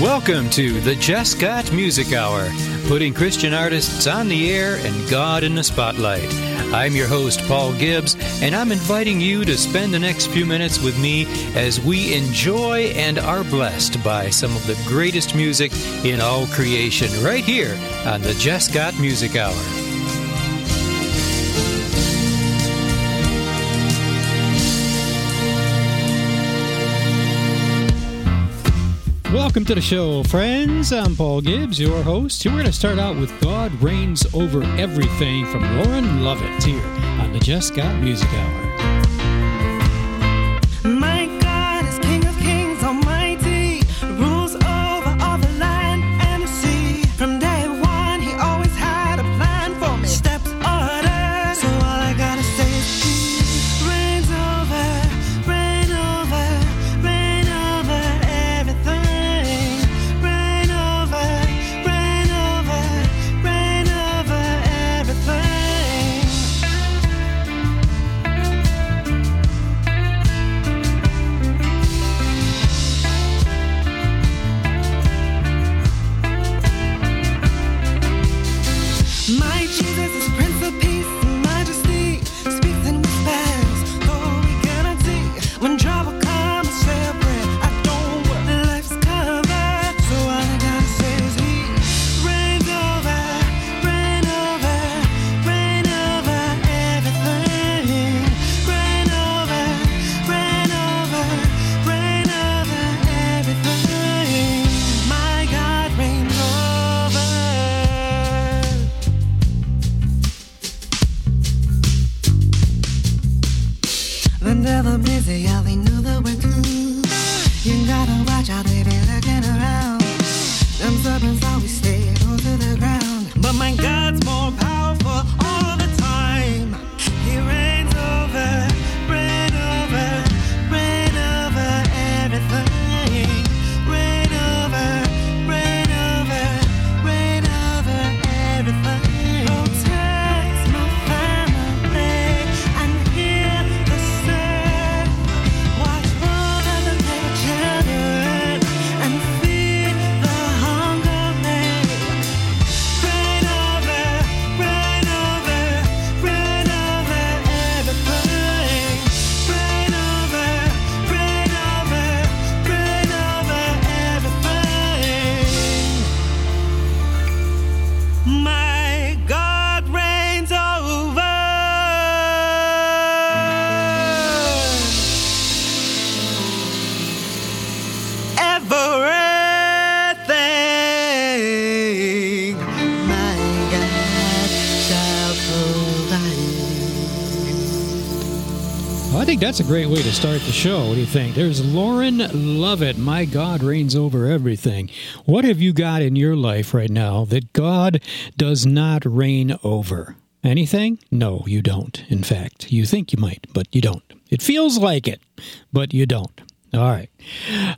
Welcome to the Jesscott Music Hour, putting Christian artists on the air and God in the spotlight. I'm your host, Paul Gibbs, and I'm inviting you to spend the next few minutes with me as we enjoy and are blessed by some of the greatest music in all creation right here on the Jesscott Music Hour. Welcome to the show, friends. I'm Paul Gibbs, your host. We're going to start out with God Reigns Over Everything from Lauren Lovett here on the Jesscott Music Hour. That's a great way to start the show. What do you think? There's Lauren Lovett. My God reigns over everything. What have you got in your life right now that God does not reign over? Anything? No, you don't. In fact, you think you might, but you don't. It feels like it, but you don't. All right.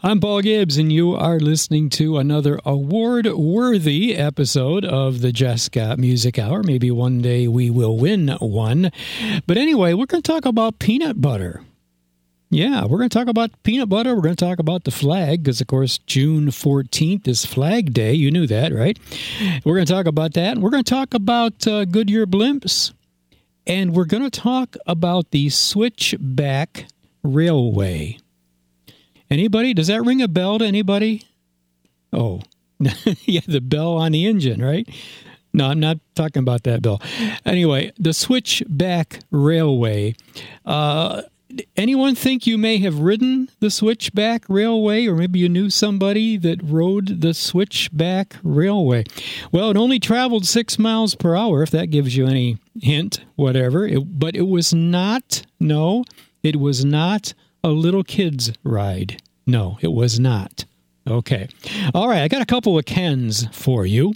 I'm Paul Gibbs, and you are listening to another award worthy episode of the Jesscott Music Hour. Maybe one day we will win one. But anyway, we're going to talk about peanut butter. Yeah, we're going to talk about peanut butter. We're going to talk about the flag because, of course, June 14th is Flag Day. You knew that, right? We're going to talk about that. We're going to talk about uh, Goodyear blimps. And we're going to talk about the Switchback Railway. Anybody? Does that ring a bell to anybody? Oh, yeah, the bell on the engine, right? No, I'm not talking about that bell. Anyway, the Switchback Railway. Uh, anyone think you may have ridden the Switchback Railway, or maybe you knew somebody that rode the Switchback Railway? Well, it only traveled six miles per hour, if that gives you any hint, whatever. It, but it was not, no, it was not a little kid's ride. No, it was not. Okay. All right, I got a couple of Kens for you.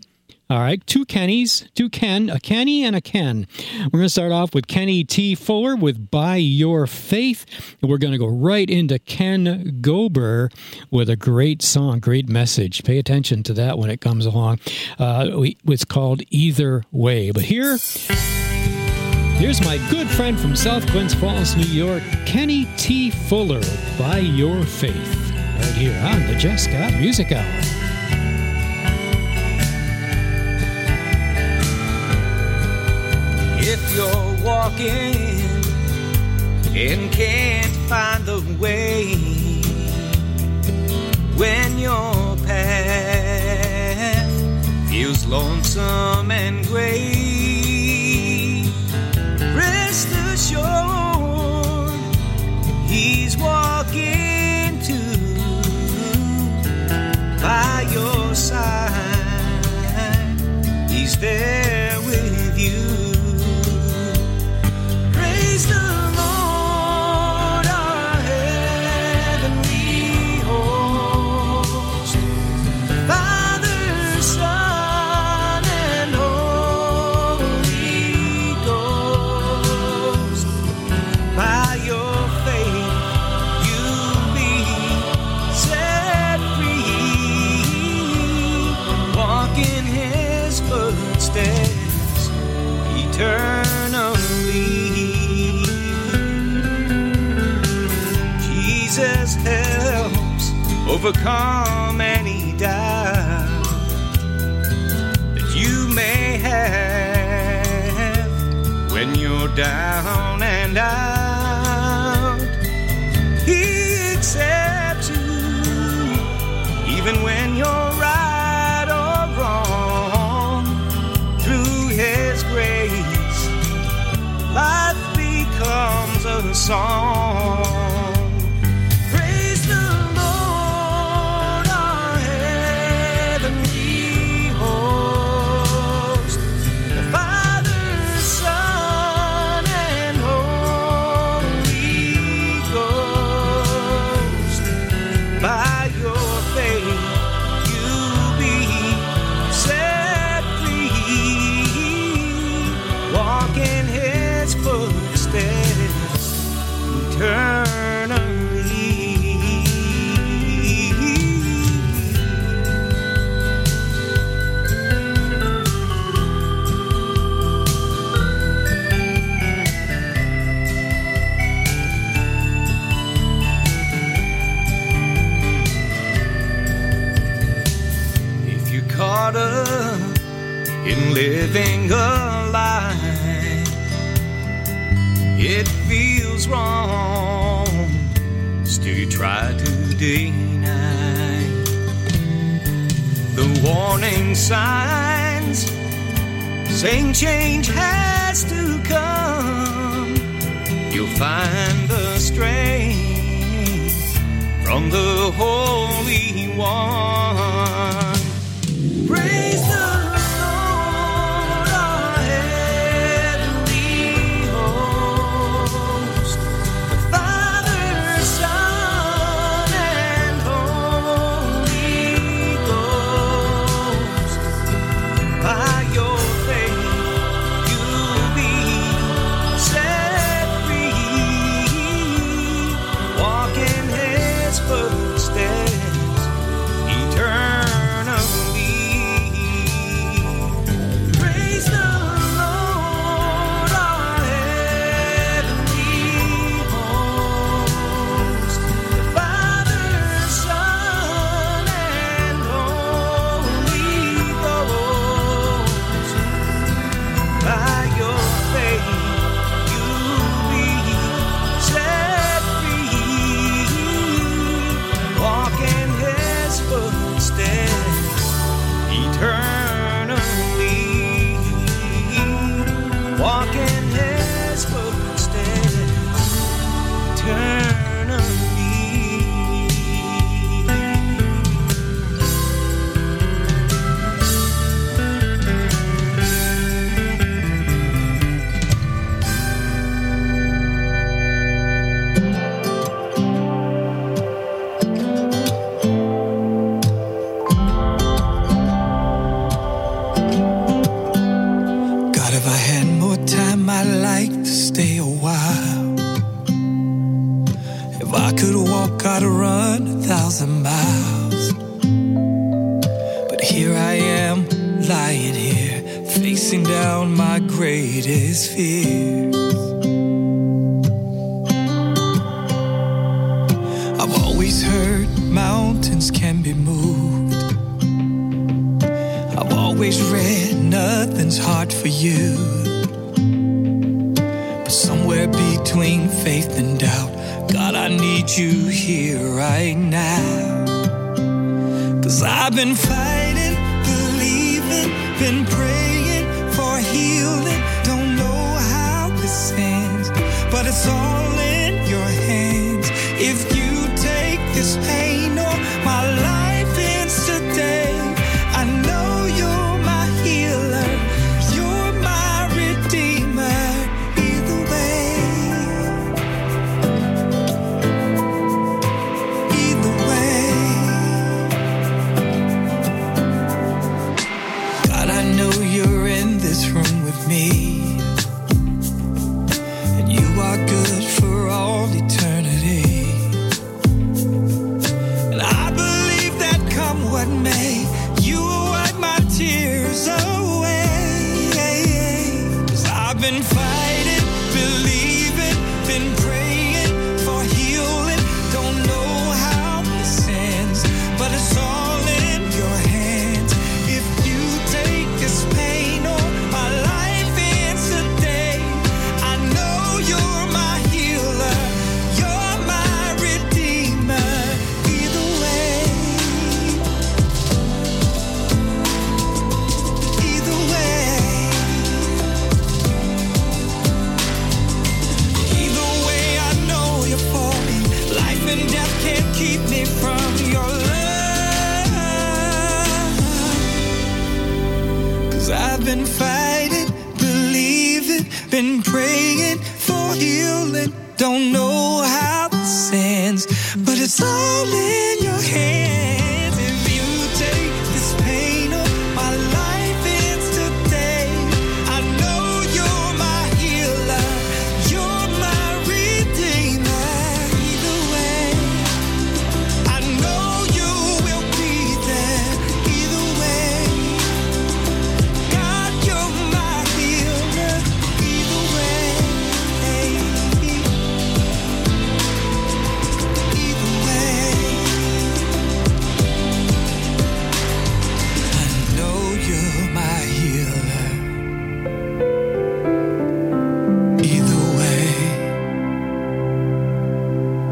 All right, two Kennys, two Ken, a Kenny and a Ken. We're going to start off with Kenny T. Fuller with By Your Faith. And we're going to go right into Ken Gober with a great song, great message. Pay attention to that when it comes along. Uh, it's called Either Way. But here. Here's my good friend from South Glens Falls, New York, Kenny T. Fuller, By Your Faith, right here on the Jesscott Music Hour. If you're walking and can't find the way when your path feels lonesome and gray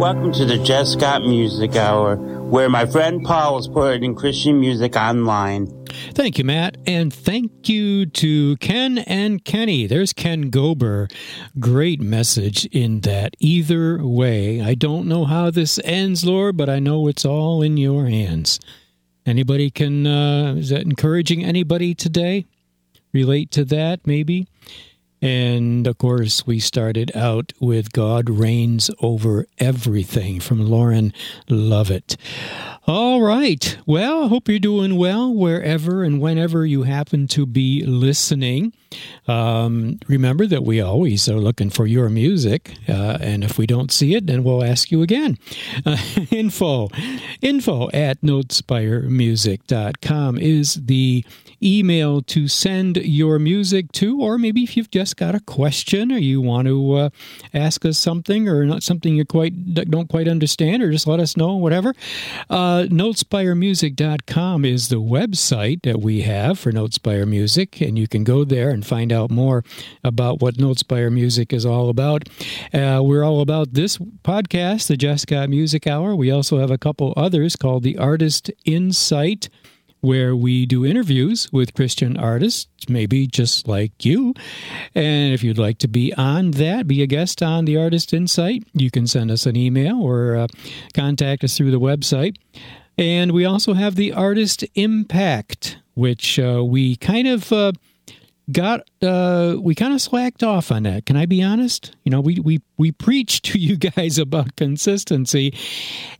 Welcome to the Jesscott Music Hour, where my friend Paul is putting Christian music online. Thank you, Matt. And thank you to Ken and Kenny. There's Ken Gober. Great message in that. Either way, I don't know how this ends, Lord, but I know it's all in your hands. Anybody can, uh, is that encouraging anybody today? Relate to that, maybe? And of course, we started out with God Reigns Over Everything from Lauren Lovett. All right. Well, I hope you're doing well wherever and whenever you happen to be listening. Um, remember that we always are looking for your music. Uh, and if we don't see it, then we'll ask you again. Uh, info, info at notespiremusic.com is the email to send your music to, or maybe if you've just got a question or you want to uh, ask us something or not something you quite don't quite understand, or just let us know, whatever. Uh, Notespiremusic.com is the website that we have for Notespire Music, and you can go there and find out more about what Notespire Music is all about. Uh, we're all about this podcast, the Jesscott Music Hour. We also have a couple others called the Artist Insight where we do interviews with Christian artists, maybe just like you. And if you'd like to be on that, be a guest on the Artist Insight, you can send us an email or uh, contact us through the website. And we also have the Artist Impact, which uh, we kind of uh, got uh, we kind of slacked off on that. Can I be honest? You know, we we we preach to you guys about consistency,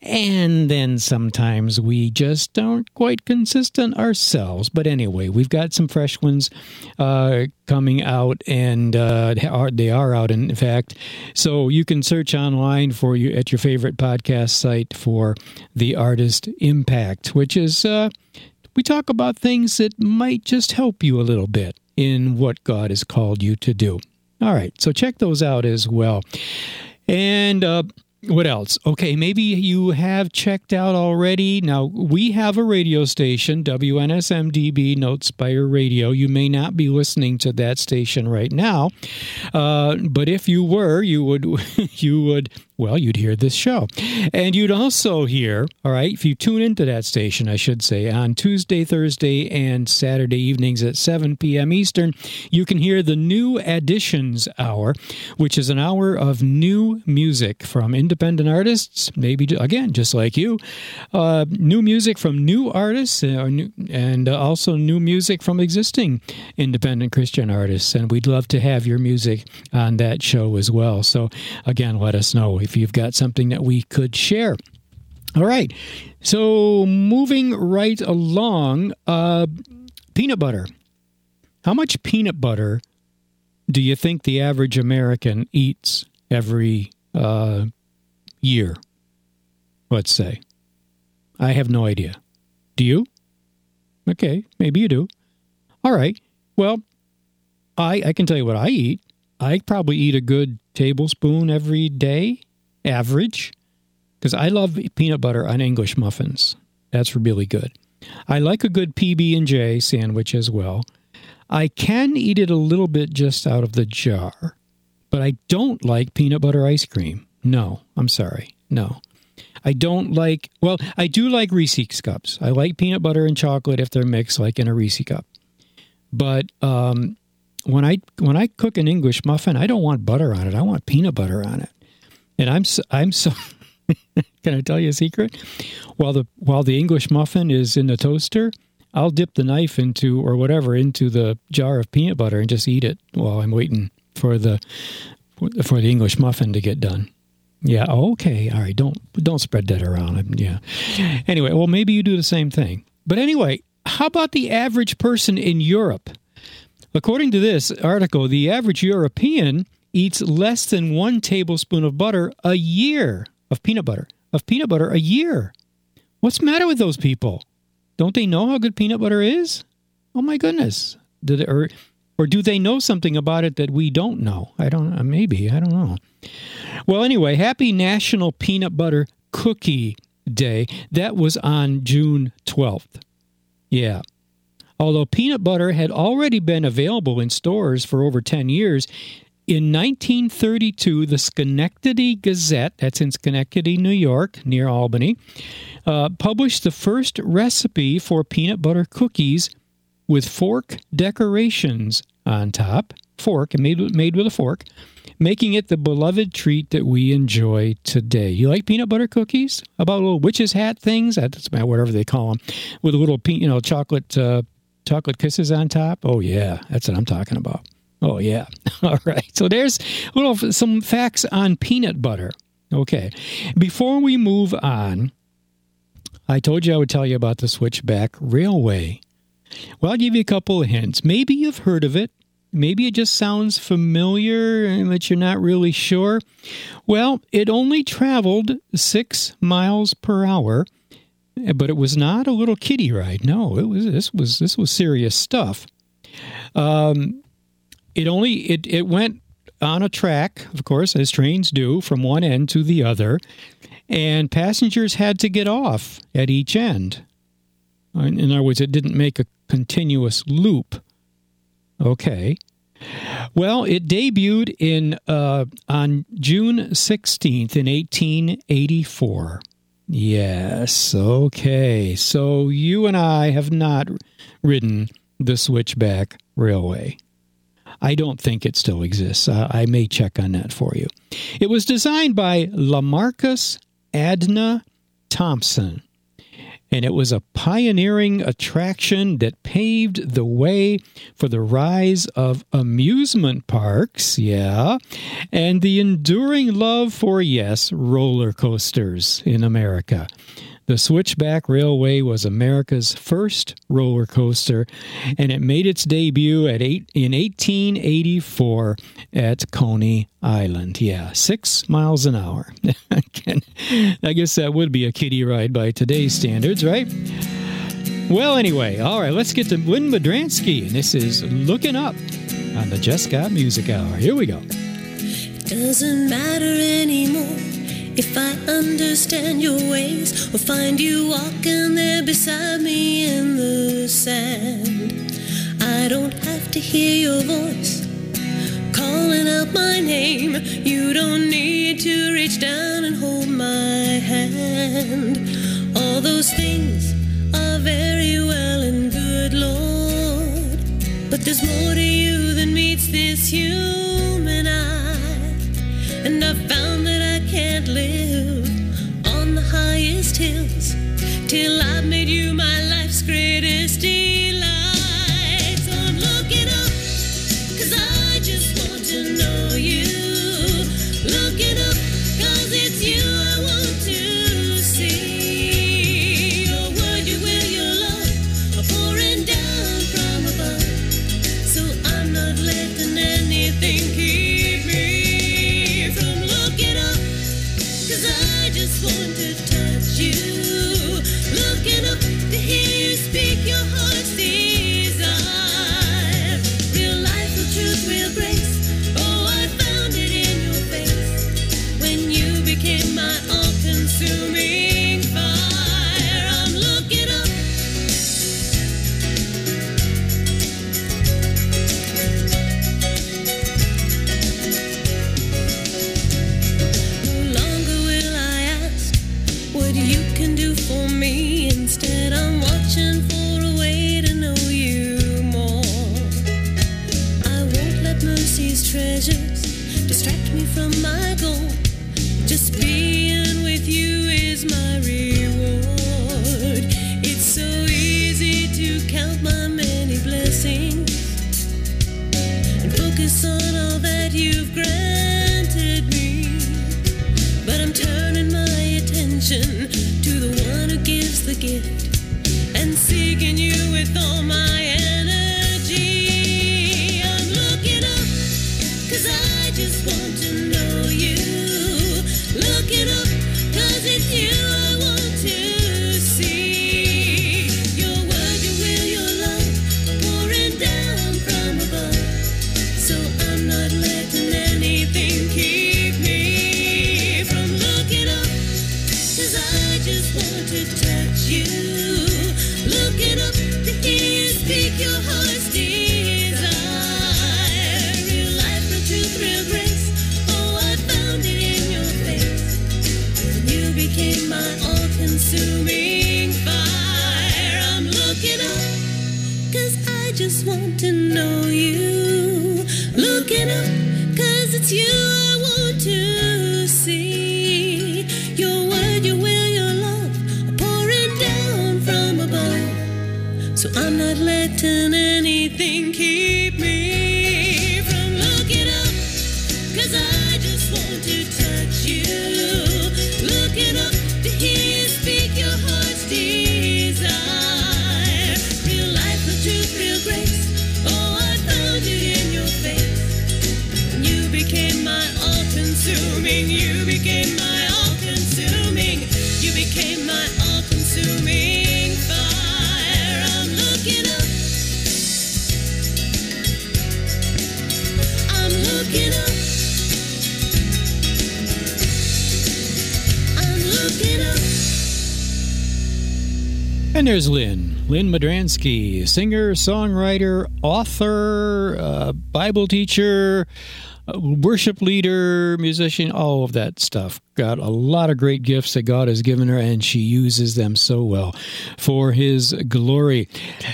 and then sometimes we just aren't quite consistent ourselves. But anyway, we've got some fresh ones uh, coming out, and uh, they are- out in fact. So you can search online for you at your favorite podcast site for the Artist Impact, which is. Uh, we talk about things that might just help you a little bit in what God has called you to do. All right, so check those out as well. And uh, what else? Okay, maybe you have checked out already. Now, we have a radio station, WNSMDB NoteSpire Radio. You may not be listening to that station right now, uh, but if you were, you would you would well, you'd hear this show. And you'd also hear, all right, if you tune into that station, I should say, on Tuesday, Thursday, and Saturday evenings at 7 p.m. Eastern, you can hear the New Additions Hour, which is an hour of new music from independent artists, maybe, again, just like you, uh, new music from new artists, uh, and also new music from existing independent Christian artists. And we'd love to have your music on that show as well. So, again, let us know if you've got something that we could share. All right. So, moving right along, uh, peanut butter. How much peanut butter do you think the average American eats every uh, year? Let's say. I have no idea. Do you? Okay, maybe you do. All right. Well, I I can tell you what I eat. I probably eat a good tablespoon every day, average, because I love peanut butter on English muffins. That's really good. I like a good PB and J sandwich as well. I can eat it a little bit just out of the jar, but I don't like peanut butter ice cream. No, I'm sorry. No. I don't like, well, I do like Reese's cups. I like peanut butter and chocolate if they're mixed, like in a Reese cup. But um, when I when I cook an English muffin, I don't want butter on it. I want peanut butter on it. And I'm so, I'm so. can I tell you a secret? While the while the English muffin is in the toaster, I'll dip the knife into or whatever into the jar of peanut butter and just eat it while I'm waiting for the for the English muffin to get done. Yeah. Okay. All right. Don't don't spread that around. Yeah. Anyway, well, maybe you do the same thing. But anyway, how about the average person in Europe? According to this article, the average European eats less than one tablespoon of butter a year of peanut butter of peanut butter a year. What's the matter with those people? Don't they know how good peanut butter is? Oh my goodness! Did it, or or do they know something about it that we don't know? I don't. uh, Maybe I don't know. Well, anyway, happy National Peanut Butter Cookie Day. That was on June 12th. Yeah. Although peanut butter had already been available in stores for over 10 years, in 1932, the Schenectady Gazette, that's in Schenectady, New York, near Albany, uh, published the first recipe for peanut butter cookies with fork decorations on top. Fork, made, made with a fork, making it the beloved treat that we enjoy today. You like peanut butter cookies? About little witch's hat things? That's about whatever they call them, with little, you know, chocolate, uh, chocolate kisses on top. Oh yeah, that's what I'm talking about. Oh yeah. All right. So there's a little some facts on peanut butter. Okay. Before we move on, I told you I would tell you about the Switchback Railway. Well, I'll give you a couple of hints. Maybe you've heard of it. Maybe it just sounds familiar, but you're not really sure. Well, it only traveled six miles per hour, but it was not a little kiddie ride. No, it was this was this was serious stuff. Um, it only it it went on a track, of course, as trains do, from one end to the other, and passengers had to get off at each end. In other words, it didn't make a continuous loop. Okay. Well, it debuted in uh, on June sixteenth in eighteen eighty four. Yes. Okay. So you and I have not ridden the Switchback Railway. I don't think it still exists. Uh, I may check on that for you. It was designed by LaMarcus Adna Thompson, and it was a pioneering attraction that paved the way for the rise of amusement parks, yeah, and the enduring love for, yes, roller coasters in America. The Switchback Railway was America's first roller coaster, and it made its debut at eight, in 1884 at Coney Island. Yeah, six miles an hour. I guess that would be a kiddie ride by today's standards, right? Well, anyway, all right, let's get to Lynne Modranski, and this is Looking Up on the Jesscott Music Hour. Here we go. Doesn't matter anymore If I understand your ways or find you walking there beside me in the sand, I don't have to hear your voice calling out my name. You don't need to reach down and hold my hand. All those things are very well and good, Lord. But there's more to you than meets this human eye. And I've can't live on the highest hills till I've made you my life's greatest there's Lynne. Lynne Modranski, singer, songwriter, author, uh, Bible teacher, uh, worship leader, musician, all of that stuff. Got a lot of great gifts that God has given her, and she uses them so well for His glory.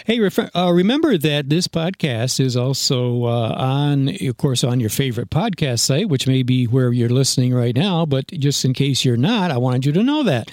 Hey, refer- uh, remember that this podcast is also uh, on, of course, on your favorite podcast site, which may be where you're listening right now, but just in case you're not, I wanted you to know that.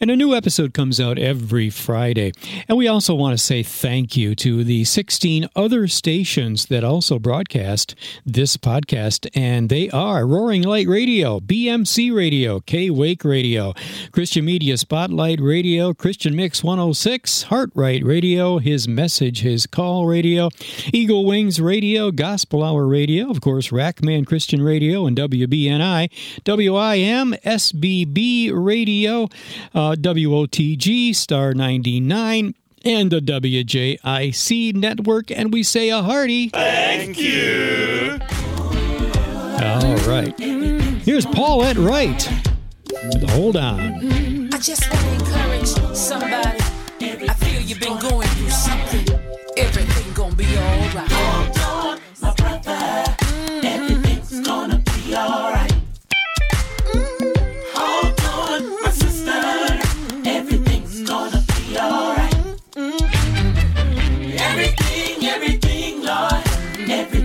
And a new episode comes out every Friday. And we also want to say thank you to the 16 other stations that also broadcast this podcast. And they are Roaring Light Radio, BMC Radio, K Wake Radio, Christian Media Spotlight Radio, Christian Mix 106, Heartright Radio, His Message, His Call Radio, Eagle Wings Radio, Gospel Hour Radio, of course, Rackman Christian Radio, and WBNI, WIM, SBB Radio, uh, WOTG, Star 99, and the WJIC network. And we say a hearty thank you. All right. Here's Paulette Wright. Hold on. I just want to encourage somebody. I feel you've been going through something. Everything gonna be alright. Hold on, my brother. Everything's gonna be alright. Everything, everything, Lord, everything.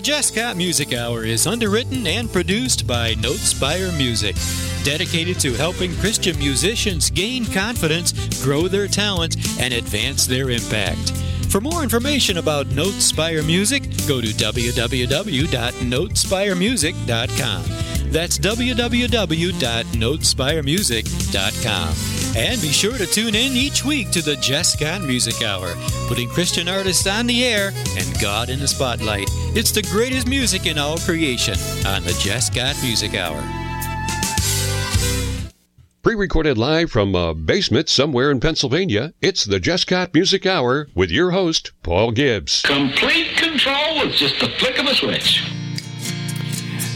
The Jesscott Music Hour is underwritten and produced by Notespire Music, dedicated to helping Christian musicians gain confidence, grow their talent, and advance their impact. For more information about Notespire Music, go to www.notespiremusic.com. That's www.notespiremusic.com. And be sure to tune in each week to the Jesscott Music Hour, putting Christian artists on the air and God in the spotlight. It's the greatest music in all creation on the Jesscott Music Hour. Pre recorded live from a basement somewhere in Pennsylvania, it's the Jesscott Music Hour with your host, Paul Gibbs. Complete control with just the flick of a switch.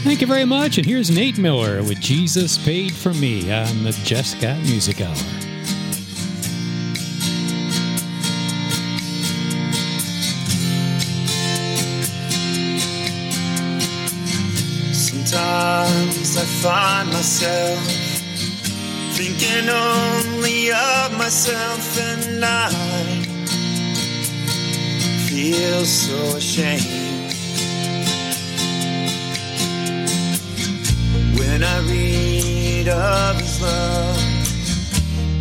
Thank you very much. And here's Nate Miller with Jesus Paid for Me on the Jesscott Music Hour. Find myself thinking only of myself, and I feel so ashamed. When I read of His love,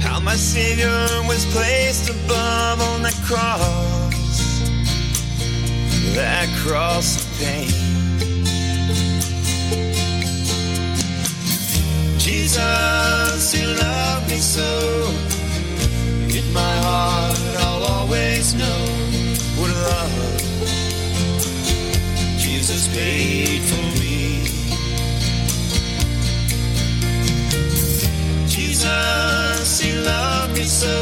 how my Savior was placed above on that cross, that cross of pain. Jesus, you love me so. In my heart, I'll always know what love Jesus paid for me. Jesus, you love me so.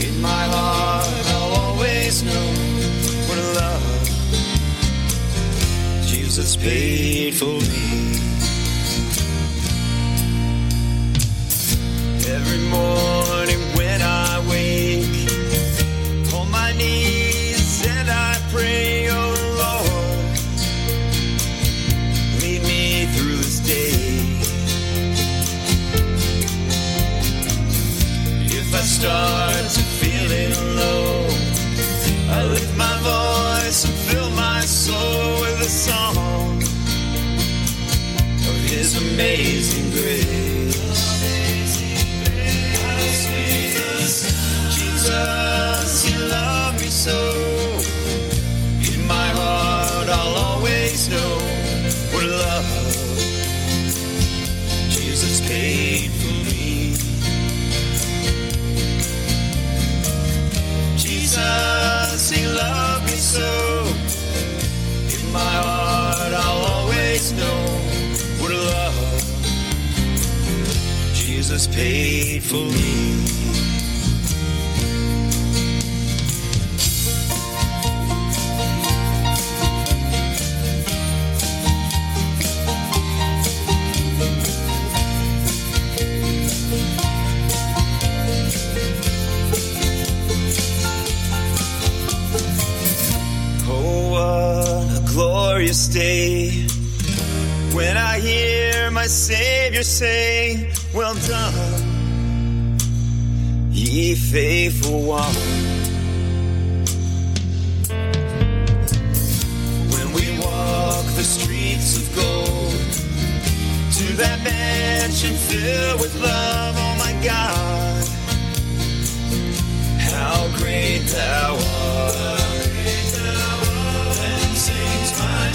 In my heart, I'll always know what love Jesus paid for me. Start to feeling I lift my voice and fill my soul with a song of His amazing grace. So. In my heart, I'll always know what love Jesus paid for me. Jesus, you love me so. In my heart, I'll always know what love Jesus paid for me. Day when I hear my Savior say, Well done, ye faithful one. When we walk the streets of gold to that mansion filled with love, oh my God, how great thou art.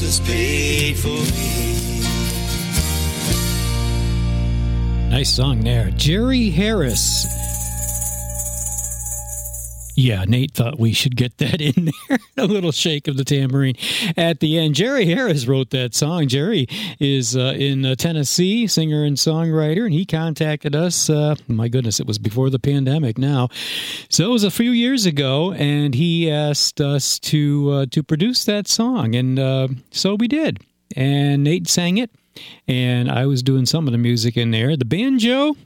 Jesus paid for me. Nice song there. Jerry Harris. Yeah, Nate thought we should get that in there. a little shake of the tambourine at the end. Jerry Harris wrote that song. Jerry is uh, in uh, Tennessee, singer and songwriter, and he contacted us. Uh, my goodness, it was before the pandemic now. So it was a few years ago, and he asked us to uh, to produce that song, and uh, so we did. And Nate sang it, and I was doing some of the music in there. The banjo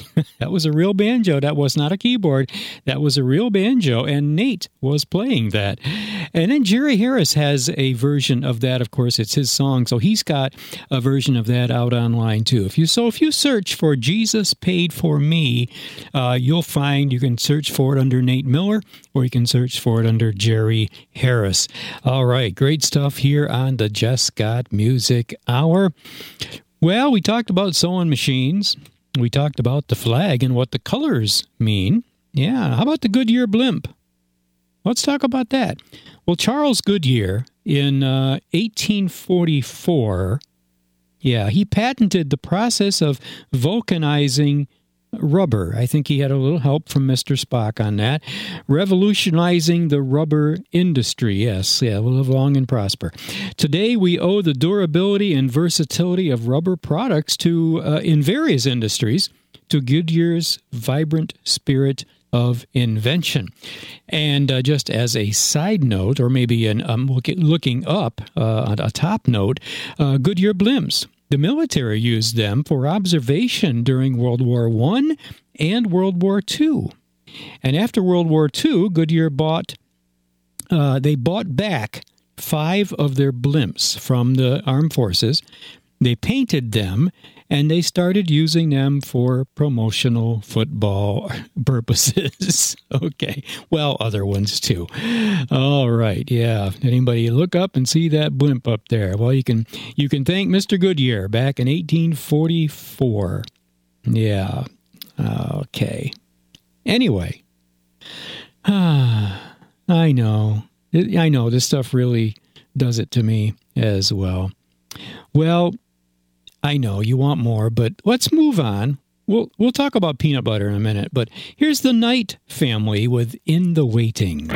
that was a real banjo. That was not a keyboard. That was a real banjo, and Nate was playing that. And then Jerry Harris has a version of that. Of course, it's his song, so he's got a version of that out online too. If you so, if you search for "Jesus Paid for Me," uh, you'll find you can search for it under Nate Miller, or you can search for it under Jerry Harris. All right, great stuff here on the Jesscott Music Hour. Well, we talked about sewing machines. We talked about the flag and what the colors mean. Yeah, how about the Goodyear blimp? Let's talk about that. Well, Charles Goodyear in uh, 1844, yeah, he patented the process of vulcanizing rubber. I think he had a little help from Mr. Spock on that. Revolutionizing the rubber industry. Yes, yeah, we'll live long and prosper. Today, we owe the durability and versatility of rubber products to, uh, in various industries, to Goodyear's vibrant spirit of invention. And uh, just as a side note, or maybe an um, look, looking up uh, a top note, uh, Goodyear blimps. The military used them for observation during World War I and World War II. And after World War II, Goodyear bought uh, they bought back five of their blimps from the armed forces. They painted them and they started using them for promotional football purposes. okay. Well, other ones too. All right. Yeah. Anybody look up and see that blimp up there? Well, you can you can thank Mr. Goodyear back in 1844. Yeah. Okay. Anyway. Ah, I know. I know this stuff really does it to me as well. Well, I know you want more, but let's move on. We'll we'll talk about peanut butter in a minute, but here's the Knight family with In the Waiting.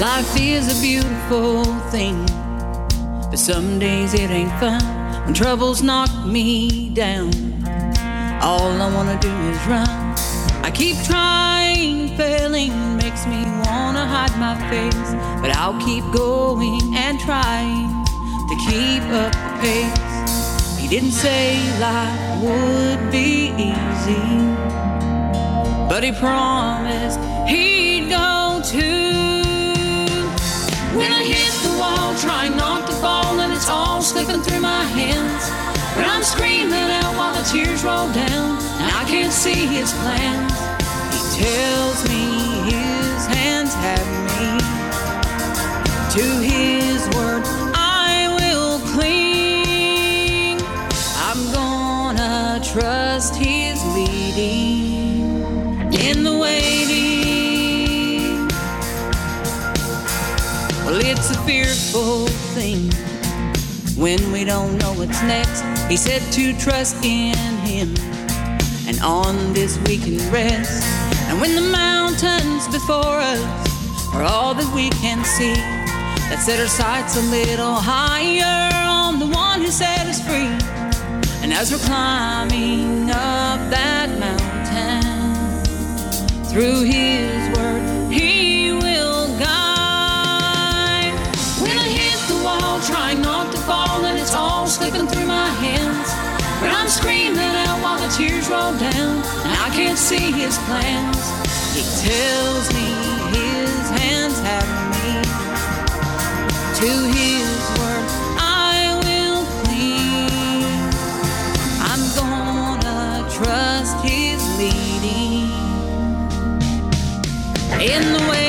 Life is a beautiful thing, but some days it ain't fun when troubles knock me down. All I wanna do is run. I keep trying, failing makes me wanna hide my face, but I'll keep going and trying to keep up the pace. He didn't say life would be easy, but he promised he'd go too. When I hit the wall, trying not to fall, and it's all slipping through my hands. When I'm screaming out while the tears roll down, and I can't see his plans. He tells me his hands have me. To his word, I will cling. I'm gonna trust his leading in the waiting. Well, it's a fearful thing when we don't know what's next. He said to trust in Him, and on this we can rest. And when the mountains before us are all that we can see, let's set our sights a little higher on the one who set us free. And as we're climbing up that mountain, through His word, down, and I can't see his plans. He tells me his hands have me. To his word, I will cling. I'm gonna trust his leading in the waiting.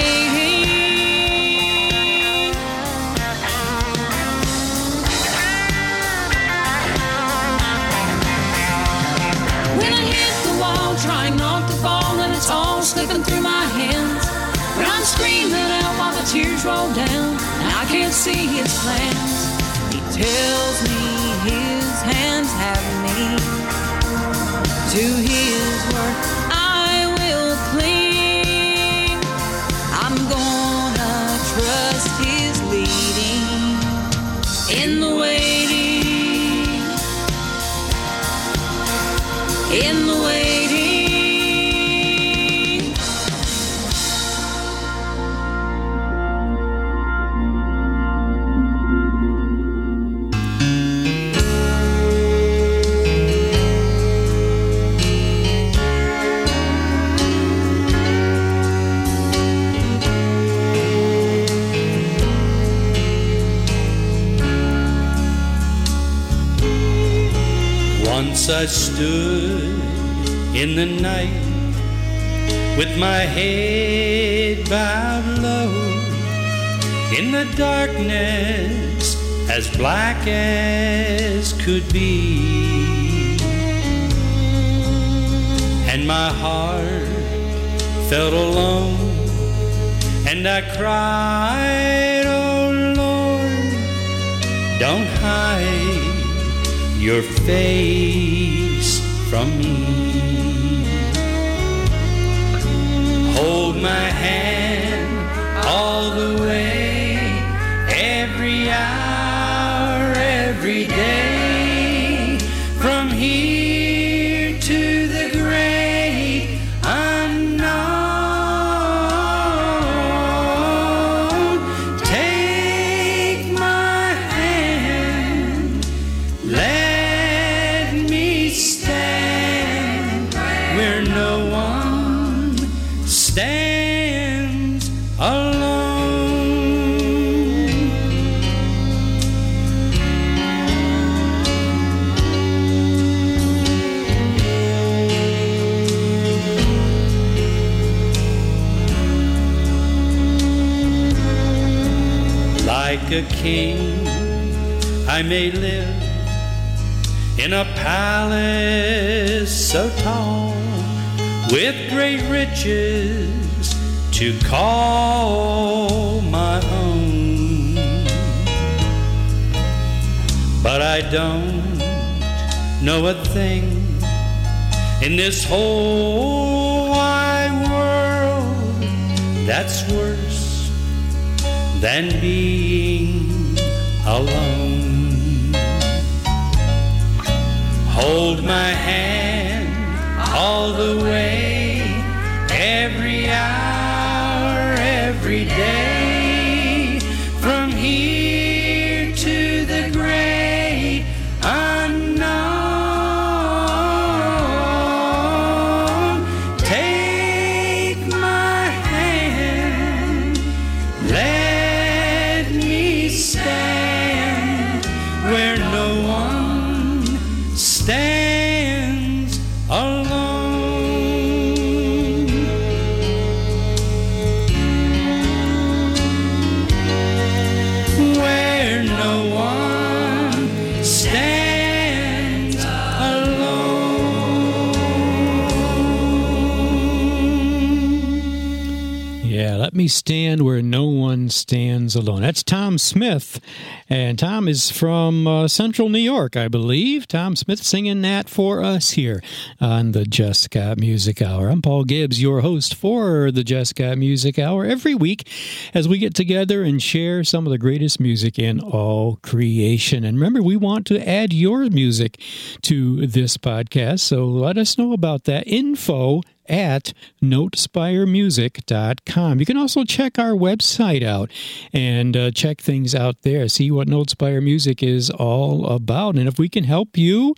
Down, and I can't see his plans. He tells me his hands have me. To his word, Once I stood in the night with my head bowed low in the darkness as black as could be. And my heart felt alone, and I cried, Oh Lord, don't hide your face from me. Hold my hand all the way, every hour, every day, palace so tall with great riches to call my own. But I don't know a thing in this whole wide world that's worse than being alone. Hold my hand all the way, every hour, every day, Stand where no one stands alone. That's Tom Smith, and Tom is from uh, Central New York, I believe. Tom Smith singing that for us here on the Scott Music Hour. I'm Paul Gibbs, your host for the Scott Music Hour every week as we get together and share some of the greatest music in all creation. And remember, we want to add your music to this podcast, so let us know about that info at notespiremusic.com. You can also check our website out and uh, check things out there. See what NoteSpire Music is all about. And if we can help you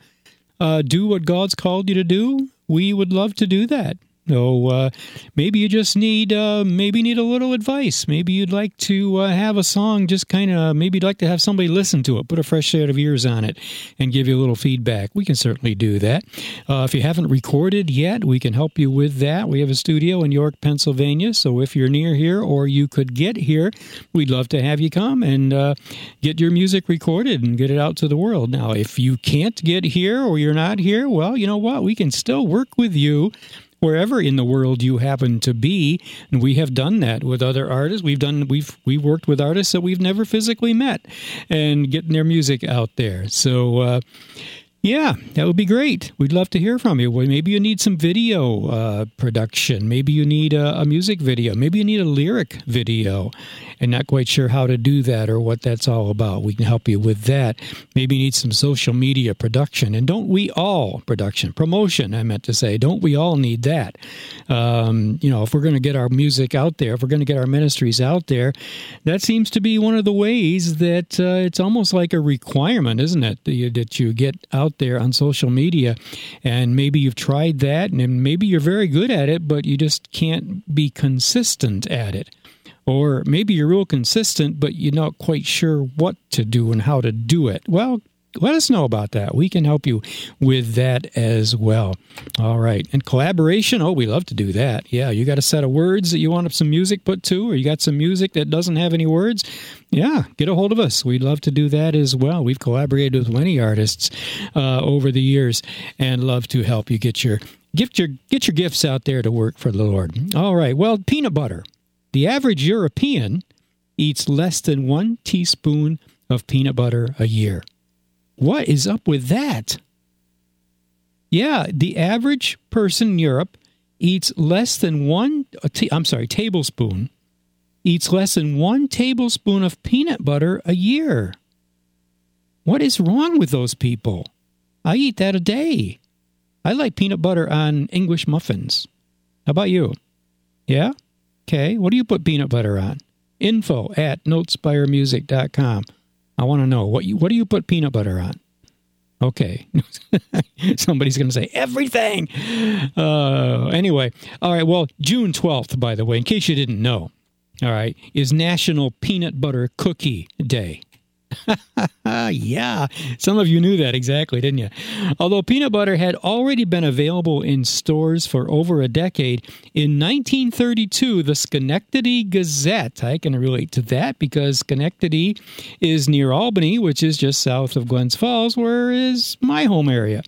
uh, do what God's called you to do, we would love to do that. So uh, maybe you just need uh, maybe need a little advice. Maybe you'd like to uh, have a song just kind of maybe you'd like to have somebody listen to it, put a fresh set of ears on it, and give you a little feedback. We can certainly do that. Uh, if you haven't recorded yet, we can help you with that. We have a studio in York, Pennsylvania. So if you're near here or you could get here, we'd love to have you come and uh, get your music recorded and get it out to the world. Now, if you can't get here or you're not here, well, you know what? We can still work with you wherever in the world you happen to be and we have done that with other artists. We've done we've we've worked with artists that we've never physically met and getting their music out there. So uh yeah, that would be great. We'd love to hear from you. Well, maybe you need some video uh, production. Maybe you need a, a music video. Maybe you need a lyric video and not quite sure how to do that or what that's all about. We can help you with that. Maybe you need some social media production. And don't we all, production, promotion, I meant to say, don't we all need that? Um, you know, if we're going to get our music out there, if we're going to get our ministries out there, that seems to be one of the ways that uh, it's almost like a requirement, isn't it? That you, that you get out there on social media. And maybe you've tried that and maybe you're very good at it, but you just can't be consistent at it. Or maybe you're real consistent, but you're not quite sure what to do and how to do it. Well, let us know about that. We can help you with that as well. All right. And collaboration, oh, we love to do that. Yeah, you got a set of words that you want some music put to, or you got some music that doesn't have any words. Yeah, get a hold of us. We'd love to do that as well. We've collaborated with many artists uh, over the years and love to help you get your get your get your gifts out there to work for the Lord. All right. Well, peanut butter. The average European eats less than one teaspoon of peanut butter a year. What is up with that? Yeah, the average person in Europe eats less than one, uh, t- I'm sorry, tablespoon, eats less than one tablespoon of peanut butter a year. What is wrong with those people? I eat that a day. I like peanut butter on English muffins. How about you? Yeah? Okay. What do you put peanut butter on? Info at notespiremusic.com. I want to know what you what do you put peanut butter on? Okay. Somebody's going to say everything. Uh, anyway, all right. Well, June 12th, by the way, in case you didn't know, all right, is National Peanut Butter Cookie Day. yeah, some of you knew that exactly, didn't you? Although peanut butter had already been available in stores for over a decade, in 1932, the Schenectady Gazette, I can relate to that because Schenectady is near Albany, which is just south of Glens Falls, where is my home area.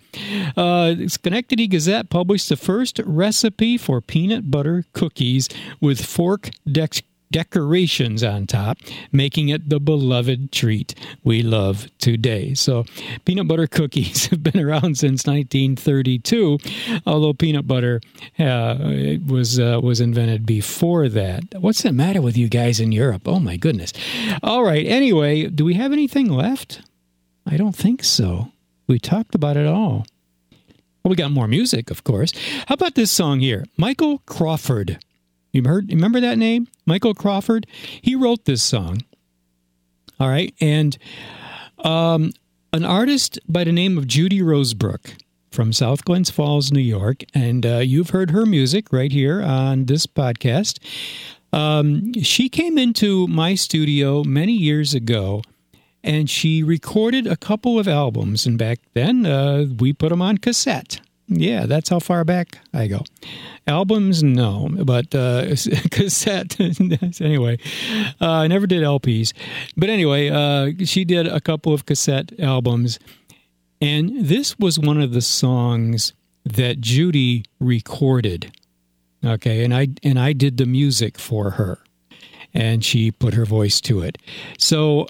Uh, Schenectady Gazette published the first recipe for peanut butter cookies with fork dex decorations on top, making it the beloved treat we love today. So, peanut butter cookies have been around since 1932, although peanut butter uh, was uh, was invented before that. What's the matter with you guys in Europe? Oh my goodness! All right. Anyway, do we have anything left? I don't think so. We talked about it all. Well, we got more music, of course. How about this song here? Michael Crawford. You heard? Remember that name, Michael Crawford? He wrote this song. All right, and um, an artist by the name of Judy Rosebrook from South Glens Falls, New York, and uh, you've heard her music right here on this podcast. Um, she came into my studio many years ago and she recorded a couple of albums. And back then, uh, we put them on cassette. Yeah, that's how far back I go. Albums, no, but uh, cassette. anyway, uh, I never did LPs. But anyway, uh, she did a couple of cassette albums. And this was one of the songs that Judy recorded. Okay, and I and I did the music for her. And she put her voice to it. So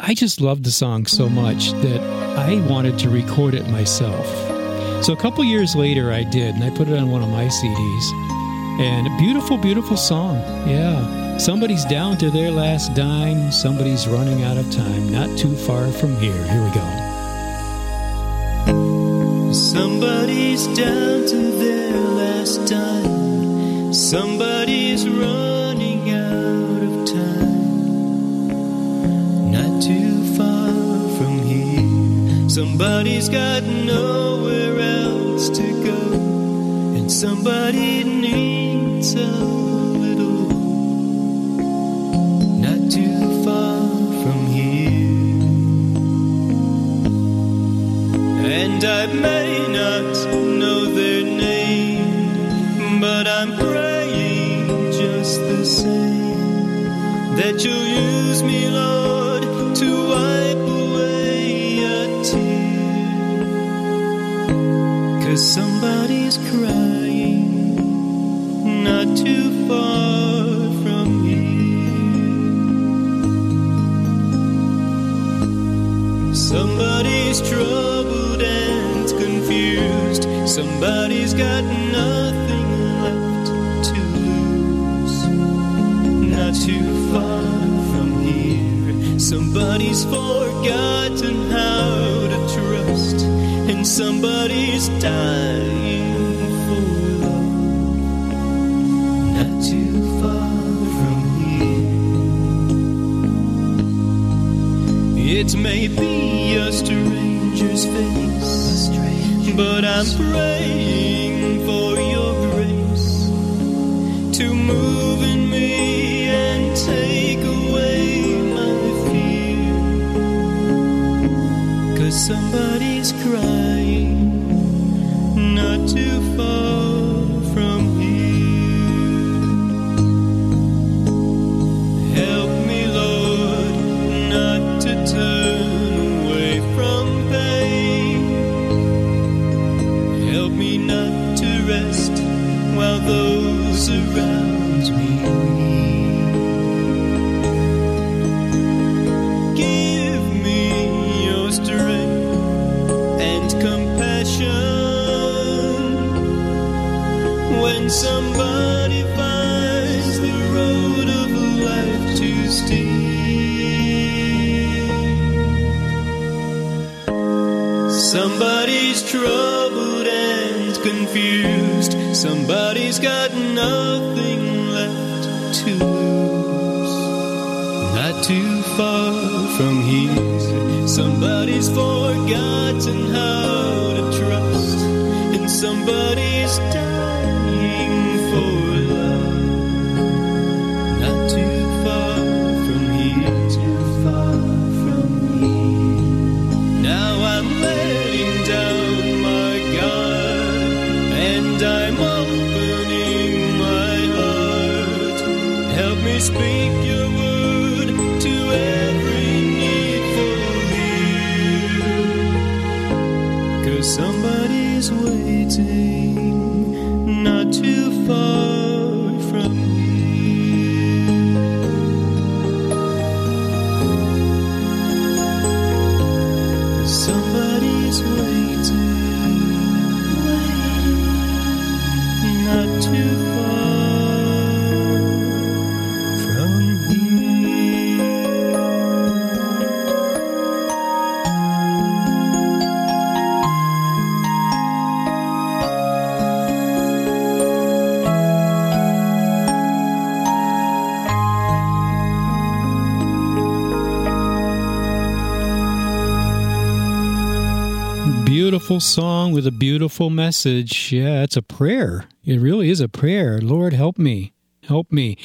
I just loved the song so much that I wanted to record it myself. So a couple years later, I did, and I put it on one of my CDs. And beautiful, beautiful song. Yeah. Somebody's down to their last dime. Somebody's running out of time. Not too far from here. Here we go. Somebody's down to their last dime. Somebody's running out of time. Not too. Somebody's got nowhere else to go. And somebody needs a little. Not too far from here. And I may not know their name, but I'm praying just the same that you'll use me, Lord, Cause somebody's crying not too far from here. Somebody's troubled and confused. Somebody's got nothing left to lose. Not too far from here. Somebody's forgotten how to trust. Somebody's dying for love. Not too far from here. It may be a stranger's face, but I'm praying for your nothing left to lose. Not too far from here. Somebody's forgotten how to trust. And somebody's dying with a beautiful message. Yeah, it's a prayer. It really is a prayer. Lord, help me. Help me.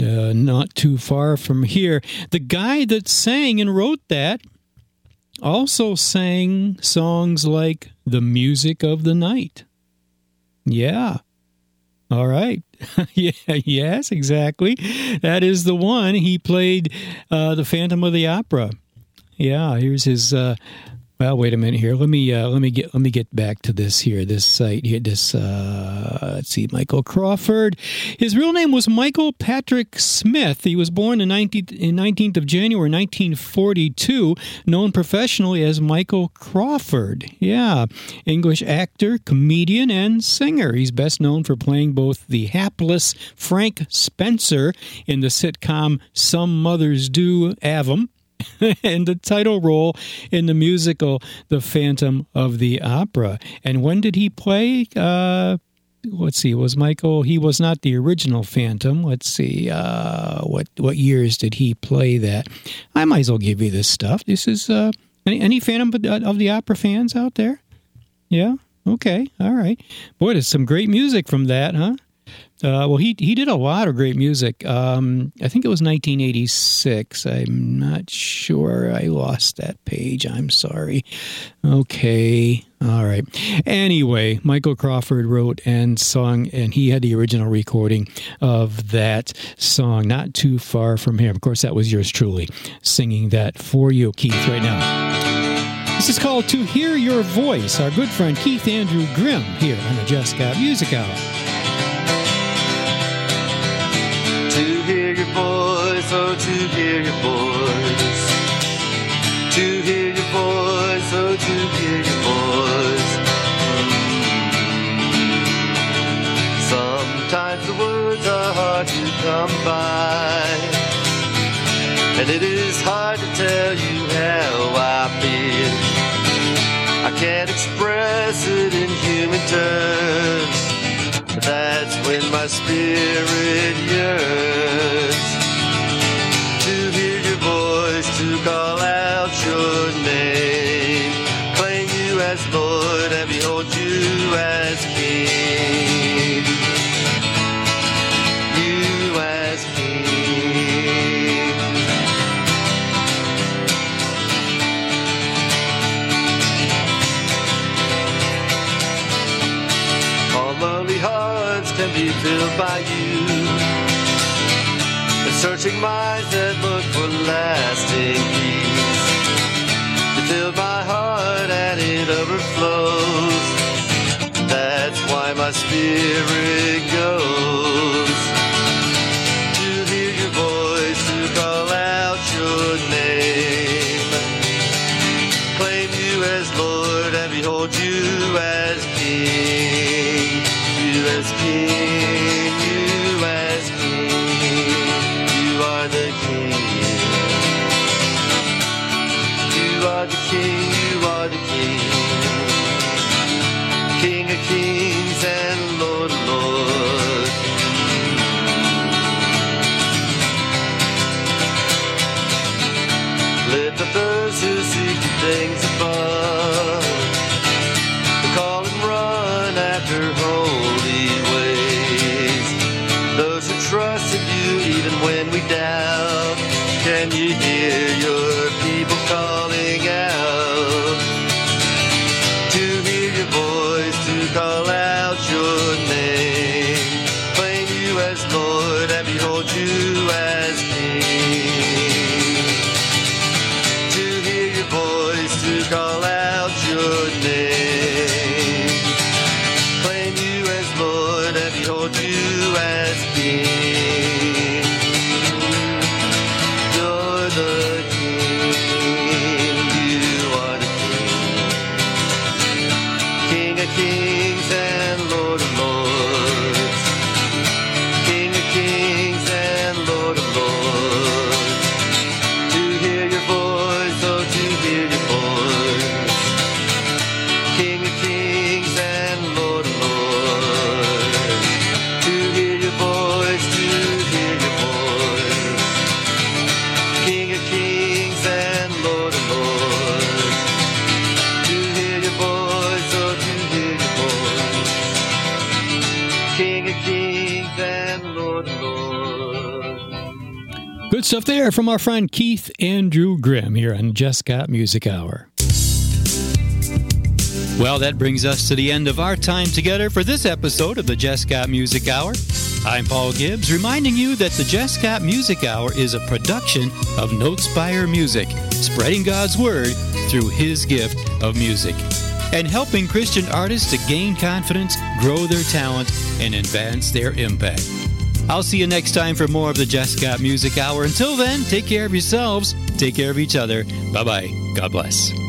Uh, not too far from here. The guy that sang and wrote that also sang songs like The Music of the Night. Yeah. All right. yeah, yes, exactly. That is the one. He played uh, the Phantom of the Opera. Yeah, here's his uh, well, wait a minute here. Let me uh, let me get let me get back to this here. This site here. This uh, let's see. Michael Crawford. His real name was Michael Patrick Smith. He was born in 19th, in 19th of January 1942. Known professionally as Michael Crawford. Yeah, English actor, comedian, and singer. He's best known for playing both the hapless Frank Spencer in the sitcom Some Mothers Do 'Ave 'Em and the title role in the musical The Phantom of the Opera. And when did he play? Uh, let's see. Was Michael? He was not the original Phantom. Let's see. Uh, what what years did he play that? I might as well give you this stuff. This is uh, any, any Phantom of the Opera fans out there? Yeah. Okay. All right. Boy, there's some great music from that, huh? Uh, well, he he did a lot of great music. Um, I think it was 1986. I'm not sure. I lost that page. I'm sorry. Okay. All right. Anyway, Michael Crawford wrote and sung, and he had the original recording of that song, Not Too Far From Here. Of course, that was yours truly singing that for you, Keith, right now. This is called To Hear Your Voice. Our good friend Keith Andrew Grim here on the Jesscott Music Hour. To hear your voice. To hear your voice, oh, to hear your voice. Mm. Sometimes the words are hard to come by. And it is hard to tell you how I feel. I can't express it in human terms. That's when my spirit yearns lasting peace. You fill my heart and it overflows. That's why my spirit goes stuff there from our friend Keith Andrew Grim here on Jesscott Music Hour. Well, that brings us to the end of our time together for this episode of the Got Music Hour. I'm Paul Gibbs, reminding you that the Got Music Hour is a production of NoteSpire Music, spreading God's Word through His gift of music, and helping Christian artists to gain confidence, grow their talent, and advance their impact. I'll see you next time for more of the Jesscott Music Hour. Until then, take care of yourselves, take care of each other. Bye bye. God bless.